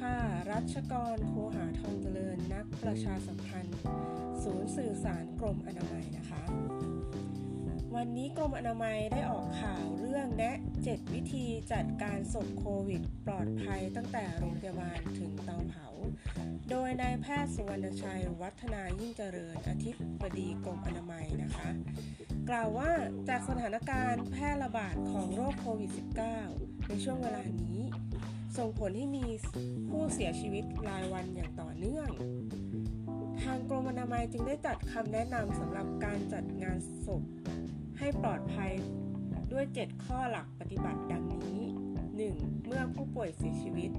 ค่ะ รัชกรโคหาทองเจริญนักประชาสัมพันธ์ ศูนย์สื่อสารกรมอนามัยนะคะ วันนี้กรมอนามัยได้ออกข่าวเรื่องแนะ 7 วิธีจัดการศพโควิด ปลอดภัยตั้งแต่โรงพยาบาลถึงเตาเผา โดยนายแพทย์สุวรรณชัย วัฒนายิ่งเจริญอธิบดีกรมอนามัยนะคะ กล่าวว่าจากสถานการณ์แพร่ระบาดของโรคโควิด -19 ในช่วงเวลานี้ ส่งผลให้มีผู้เสียชีวิตรายวันอย่างต่อเนื่อง ทางกรมอนามัยจึงได้จัดคำแนะนำสำหรับการจัดงานศพให้ปลอดภัยด้วย 7 ข้อหลักปฏิบัติดังนี้ 1. เมื่อผู้ป่วยเสียชีวิต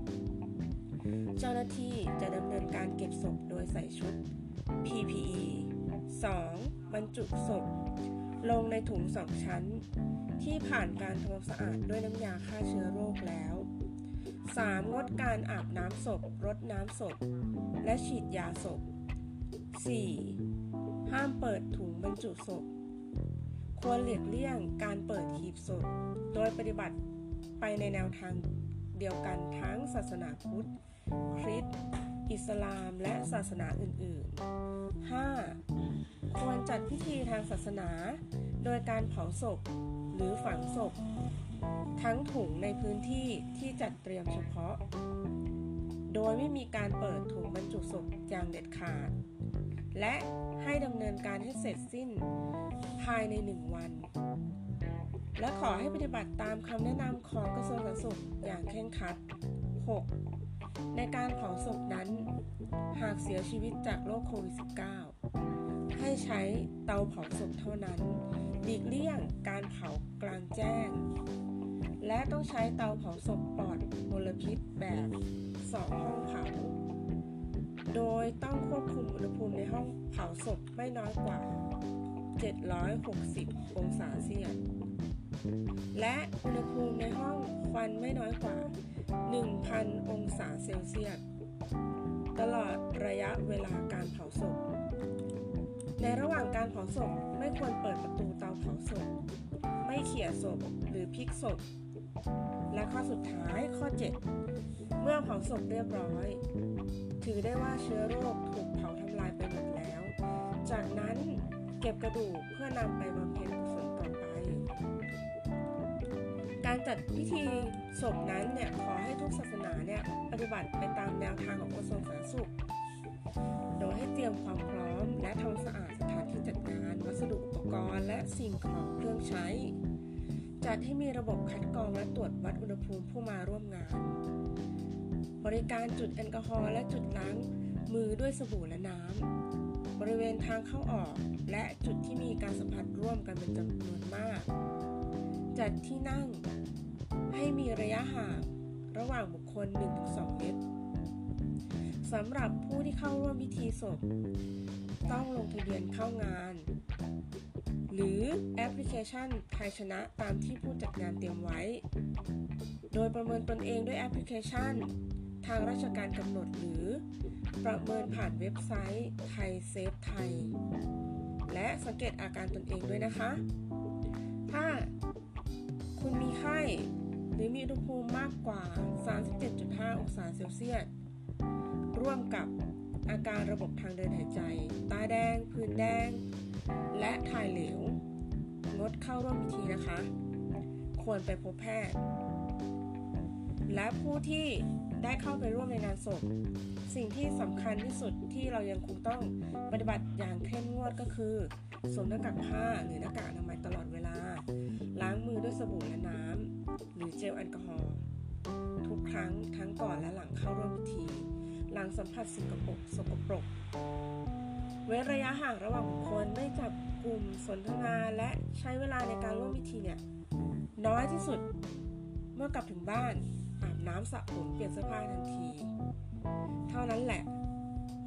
เจ้าหน้าที่จะดำเนินการเก็บศพโดยใส่ชุด PPE 2. บรรจุศพ ลงในถุงสองชั้น ที่ผ่านการทำความสะอาดด้วยน้ำยาฆ่าเชื้อโรคแล้ว 3. งดการอาบน้ำศพ รดน้ำศพ และฉีดยาศพ 4. ห้ามเปิดถุงบรรจุศพ ควรหลีกเลี่ยงการเปิดหีบศพ โดยปฏิบัติไปในแนวทางเดียวกันทั้งศาสนาพุทธ คริสต์ อิสลาม และศาสนาอื่น ๆ 5. ควรจัดพิธีทางศาสนา โดยการเผาศพ หรือฝังศพ ทั้งถุงในพื้นที่ที่จัดเตรียมเฉพาะ โดยไม่มีการเปิดถุงบรรจุศพอย่างเด็ดขาด และให้ดำเนินการให้เสร็จสิ้นภายใน1วัน และขอให้ปฏิบัติตามคำแนะนำของกระทรวงสาธารณสุขอย่างเคร่งครัด 6. ในการเผาศพนั้น หากเสียชีวิตจากโรคโควิด -19 ให้ใช้เตาเผาศพเท่านั้นหลีกเลี่ยงการเผากลางแจ้ง และต้องใช้เตาเผาศพปลอดมลพิษแบบ 2 ห้องเผา โดยต้องควบคุมอุณหภูมิในห้องเผาศพไม่น้อยกว่า 760 องศาเซียส และอุณหภูมิในห้องควันไม่น้อยกว่า 1,000 องศาเซลเซียส ตลอดระยะเวลาการเผาศพ ในระหว่างการเผาศพไม่ควรเปิดประตูเตาเผาศพ ไม่เขี่ยศพหรือพลิกศพ และข้อสุดท้ายข้อ 7 เมื่อเผาศพเรียบร้อย ถือได้ว่าเชื้อโรคถูกเผาทำลายไปหมดแล้ว จากนั้นเก็บกระดูกเพื่อนำไปบำเพ็ญกุศลต่อไป การจัดพิธีศพนั้นเนี่ยขอให้ทุกศาสนาเนี่ยปฏิบัติไปตามแนวทางของกระทรวงสาธารณสุข โดยให้เตรียมความพร้อมและทำสะอาดสถานที่จัดงาน วัสดุอุปกรณ์ และสิ่งของเครื่องใช้ จัดให้มีระบบคัดกรองและตรวจวัดอุณหภูมิผู้มาร่วมงาน บริการจุดแอลกอฮอล์และจุดล้างมือด้วยสบู่และน้ำ บริเวณทางเข้าออก และจุดที่มีการสัมผัสร่วมกันเป็นจำนวนมาก จัดที่นั่ง ให้มีระยะห่างระหว่างบุคคล 1-2 เมตรสำหรับผู้ที่เข้าร่วมพิธีศพ ต้องลงทะเบียนเข้างาน หรือแอปพลิเคชันไทยชนะตามที่ผู้จัดงานเตรียมไว้ โดยประเมินตนเองด้วยแอปพลิเคชัน ทางราชการกำหนดหรือ ประเมินผ่านเว็บไซต์ไทยเซฟไทย และสังเกตอาการตนเองด้วยนะคะ ถ้าคุณมีไข้ หรือมีอุณหภูมิมากกว่า 37.5 องศาเซลเซียส ร่วมกับอาการระบบทางเดินหายใจ ตาแดงผื่นแดง และถ่ายเหลว งดเข้าร่วมพิธีนะคะ ควรไปพบแพทย์ และผู้ที่ได้เข้าไปร่วมในงานศพ สิ่งที่สำคัญที่สุดที่เรายังคงต้องปฏิบัติอย่างเข้มงวดก็คือสวมหน้ากากผ้าหรือหน้ากากอนามัยตลอดเวลา ล้างมือด้วยสบู่และน้ำหรือเจลแอลกอฮอล์ทุกครั้งทั้งก่อนและหลังเข้าร่วมพิธี หลังสัมผัสสิ่งกระปกสกปรก ว้นระยะห่างระหว่างบุคคลไม่จับกลุ่มสนทนาและใช้เวลาในการร่วมพิธีเนี่ยน้อยที่สุดเมื่อกลับถึงบ้านอาบน้ำสระผมเปลี่ยนเสื้อผ้าทันที เท่านั้นแหละ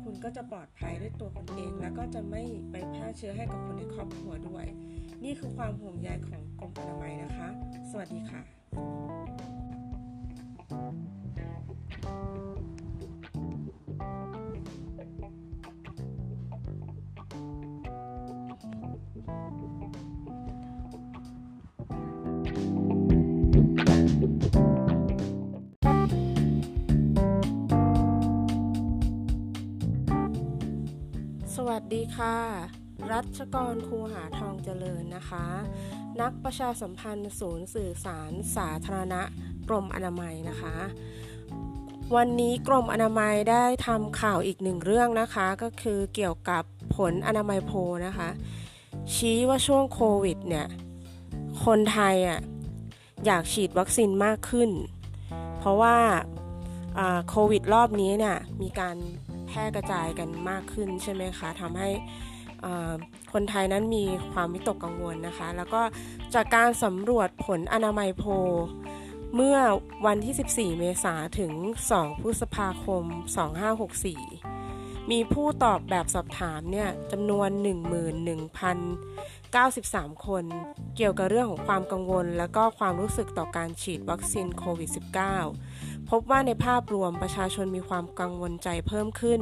คุณก็จะปลอดภัยด้วยตัวคุณเอง แล้วก็จะไม่ไปแพร่เชื้อให้กับคนในครอบครัวด้วย นี่คือความห่วงใยของกรมอนามัยนะคะ สวัสดีค่ะ ดีค่ะ รัชกรครูหาทองเจริญนะคะ นักประชาสัมพันธ์ศูนย์สื่อสารสาธารณะกรมอนามัยนะคะ วันนี้กรมอนามัยได้ทำข่าวอีกหนึ่งเรื่องนะคะ ก็คือเกี่ยวกับผลอนามัยโพนะคะ ชี้ว่าช่วงโควิดเนี่ย คนไทยอะอยากฉีดวัคซีนมากขึ้น เพราะว่าโควิดรอบนี้เนี่ยมีการ พร่กระจายกันมากขึ้นใช่ไหมคะทำให้คนไทยนั้นมีความวิตกกังวลนะคะ แล้วก็จากการสำรวจผลอนามัยโพเมื่อวันที่ 14 เมษาถึง 2 พฤษภาคม 2564 มีผู้ตอบแบบสอบถามเนี่ยจำนวน 11,093 คน เกี่ยวกับเรื่องของความกังวล และก็ความรู้สึกต่อการฉีดวัคซีนโควิด -19 พบว่าในภาพรวมประชาชนมีความกังวลใจเพิ่มขึ้น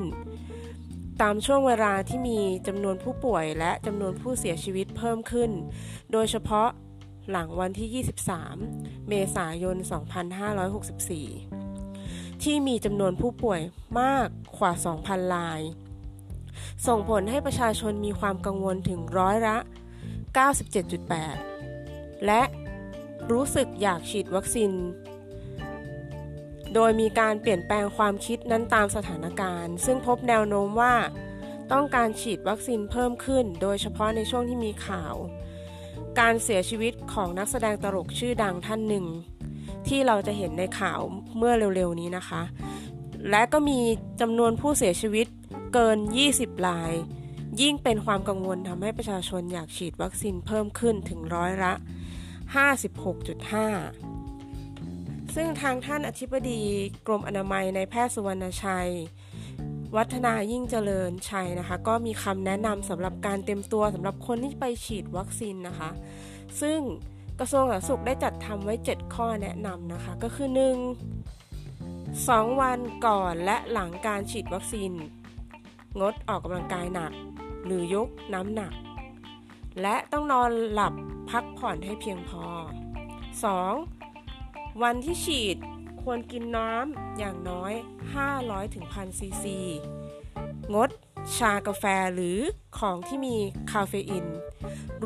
ตามช่วงเวลาที่มีจำนวนผู้ป่วยและจำนวนผู้เสียชีวิตเพิ่มขึ้น โดยเฉพาะหลังวันที่ 23 เมษายน 2564 ที่มีจำนวนผู้ป่วยมากกว่า 2,000 ราย ส่งผลให้ประชาชนมีความกังวลถึงร้อยละ 97.8 และรู้สึกอยากฉีดวัคซีน โดยมีการเปลี่ยนแปลงความคิดนั้นตามสถานการณ์ ซึ่งพบแนวโน้มว่า ต้องการฉีดวัคซีนเพิ่มขึ้น โดยเฉพาะในช่วงที่มีข่าว การเสียชีวิตของนักแสดงตลกชื่อดังท่านหนึ่ง ที่เราจะเห็นในข่าวเมื่อเร็วๆนี้นะคะ และก็มีจำนวนผู้เสียชีวิตเกิน 20ราย ยิ่งเป็นความกังวลทำให้ประชาชนอยากฉีดวัคซีนเพิ่มขึ้นถึงร้อยละ 56.5 ซึ่งทางท่านอธิบดีกรมอนามัยในแพทย์สุวรรณชัย วัฒนายิ่งเจริญชัยนะคะ ก็มีคำแนะนำสำหรับการเตรียมตัวสำหรับคนที่ไปฉีดวัคซีนนะคะ ซึ่งกระทรวงสาธารณสุขได้จัดทำไว้ 7 ข้อแนะนำนะคะ ก็คือ 1. 2 วันก่อนและหลังการฉีดวัคซีน งดออกกำลังกายหนัก หรือยกน้ำหนัก และต้องนอนหลับพักผ่อนให้เพียงพอ 2. วันที่ฉีดควรกินน้ำอย่างน้อย 500ถึง1,000 ซีซี งดชากาแฟหรือของที่มีคาเฟอีน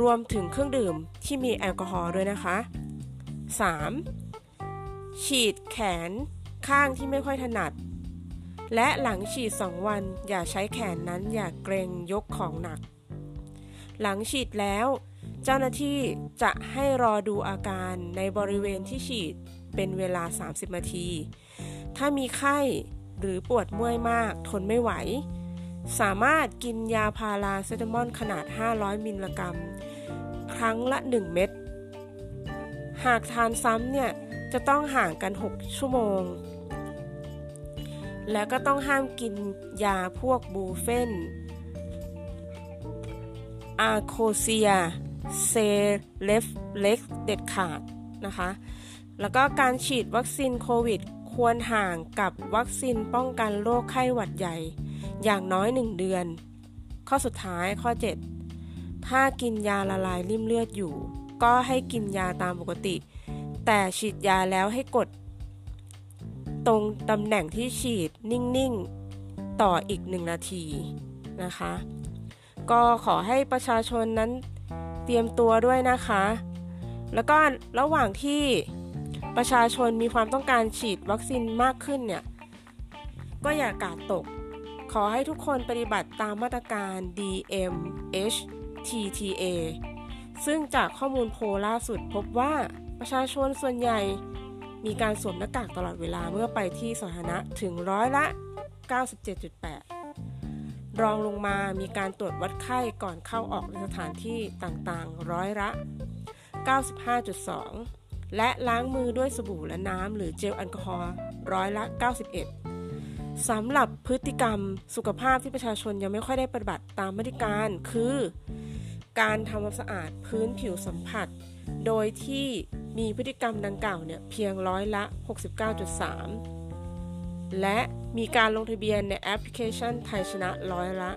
รวมถึงเครื่องดื่มที่มีแอลกอฮอล์ด้วยนะคะ 3. ฉีดแขนข้างที่ไม่ค่อยถนัด และหลังฉีด 2 วันอย่าใช้แขนนั้นอย่าเกรงยกของหนัก หลังฉีดแล้ว เจ้าหน้าที่จะให้รอดูอาการในบริเวณที่ฉีด เป็นเวลา 30 นาที ถ้ามีไข้หรือปวดเมื่อยมากทนไม่ไหว สามารถกินยาพาราเซตามอลขนาด 500 มิลลิกรัม ครั้งละ 1 เม็ด หากทานซ้ำเนี่ย จะต้องห่างกัน 6 ชั่วโมง แล้วก็ต้องห้ามกินยาพวก Brufen Arcoxia Celebrex เด็ดขาดนะคะ แล้วก็การฉีดวัคซีนโควิด ควรห่างกับวัคซีนป้องกันโรคไข้หวัดใหญ่ อย่างน้อย 1 เดือน ข้อสุดท้ายข้อ 7 ถ้ากินยาละลายลิ่มเลือดอยู่ ก็ให้กินยาตามปกติ แต่ฉีดยาแล้วให้กด ตรงตำแหน่งที่ฉีดนิ่ง ๆ ต่ออีกหนึ่งนาทีนะคะ ก็ขอให้ประชาชนนั้นเตรียมตัวด้วยนะคะ แล้วก็ระหว่างที่ ประชาชนมีความต้องการฉีดวัคซีนมากขึ้นเนี่ย ก็อย่ากาดตก ขอให้ทุกคนปฏิบัติตามมาตรการ DMHTTA ซึ่งจากข้อมูลโพล่าสุดพบว่าประชาชนส่วนใหญ่มีการสวมหน้ากากตลอดเวลาเมื่อไปที่สาธารณะถึงร้อยละ 97.8 รองลงมามีการตรวจวัดไข้ก่อนเข้าออกในสถานที่ต่างๆ ร้อยละ 95.2 และล้างมือด้วยสบู่และน้ำหรือเจลแอลกอฮอล์ร้อยละ 91 สำหรับพฤติกรรมสุขภาพที่ประชาชนยังไม่ค่อยได้ปฏิบัติตามมาตรการคือ การทำความสะอาดพื้นผิวสัมผัส โดยที่มีพฤติกรรมดังกล่าวเนี่ยเพียงร้อยละ 69.3 และมีการลงทะเบียนในแอปพลิเคชันไทยชนะร้อยละ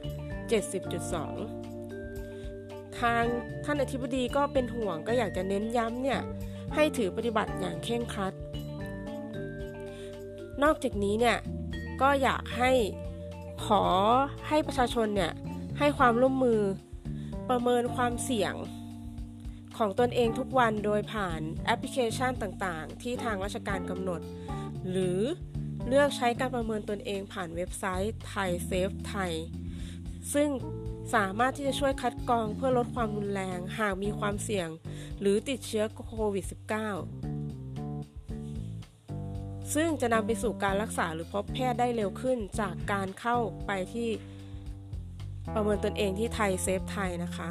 70.2 ทางท่านอธิบดีก็เป็นห่วงก็อยากจะเน้นย้ำเนี่ย ให้ถือปฏิบัติอย่างเคร่งครัด นอกจากนี้เนี่ยก็อยากให้ขอให้ประชาชนเนี่ยให้ความร่วมมือประเมินความเสี่ยงของตนเองทุกวันโดยผ่านแอปพลิเคชันต่างๆ ที่ทางราชการกำหนด หรือเลือกใช้การประเมินตนเองผ่านเว็บไซต์ไทยเซฟไทยซึ่ง สามารถที่จะช่วยคัดกรองเพื่อลดความรุนแรงหากมีความเสี่ยง หรือติดเชื้อโควิด -19 ซึ่งจะนำไปสู่การรักษาหรือพบแพทย์ได้เร็วขึ้นจากการเข้าไปที่ประเมินตนเองที่ไทยเซฟไทยนะคะ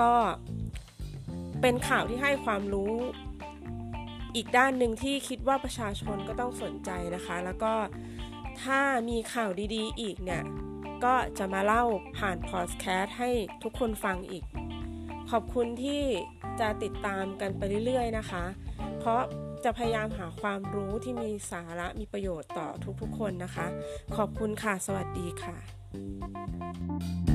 ก็เป็นข่าวที่ให้ความรู้อีกด้านหนึ่งที่คิดว่าประชาชนก็ต้องสนใจนะคะ แล้วก็ถ้ามีข่าวดีๆ อีกเนี่ย ก็จะมาเล่าผ่านพอดแคสต์ให้ทุกคนฟังอีก ขอบคุณที่จะติดตามกันไปเรื่อยๆนะคะ เพราะจะพยายามหาความรู้ที่มีสาระมีประโยชน์ต่อทุกๆคนนะคะ ขอบคุณค่ะ สวัสดีค่ะ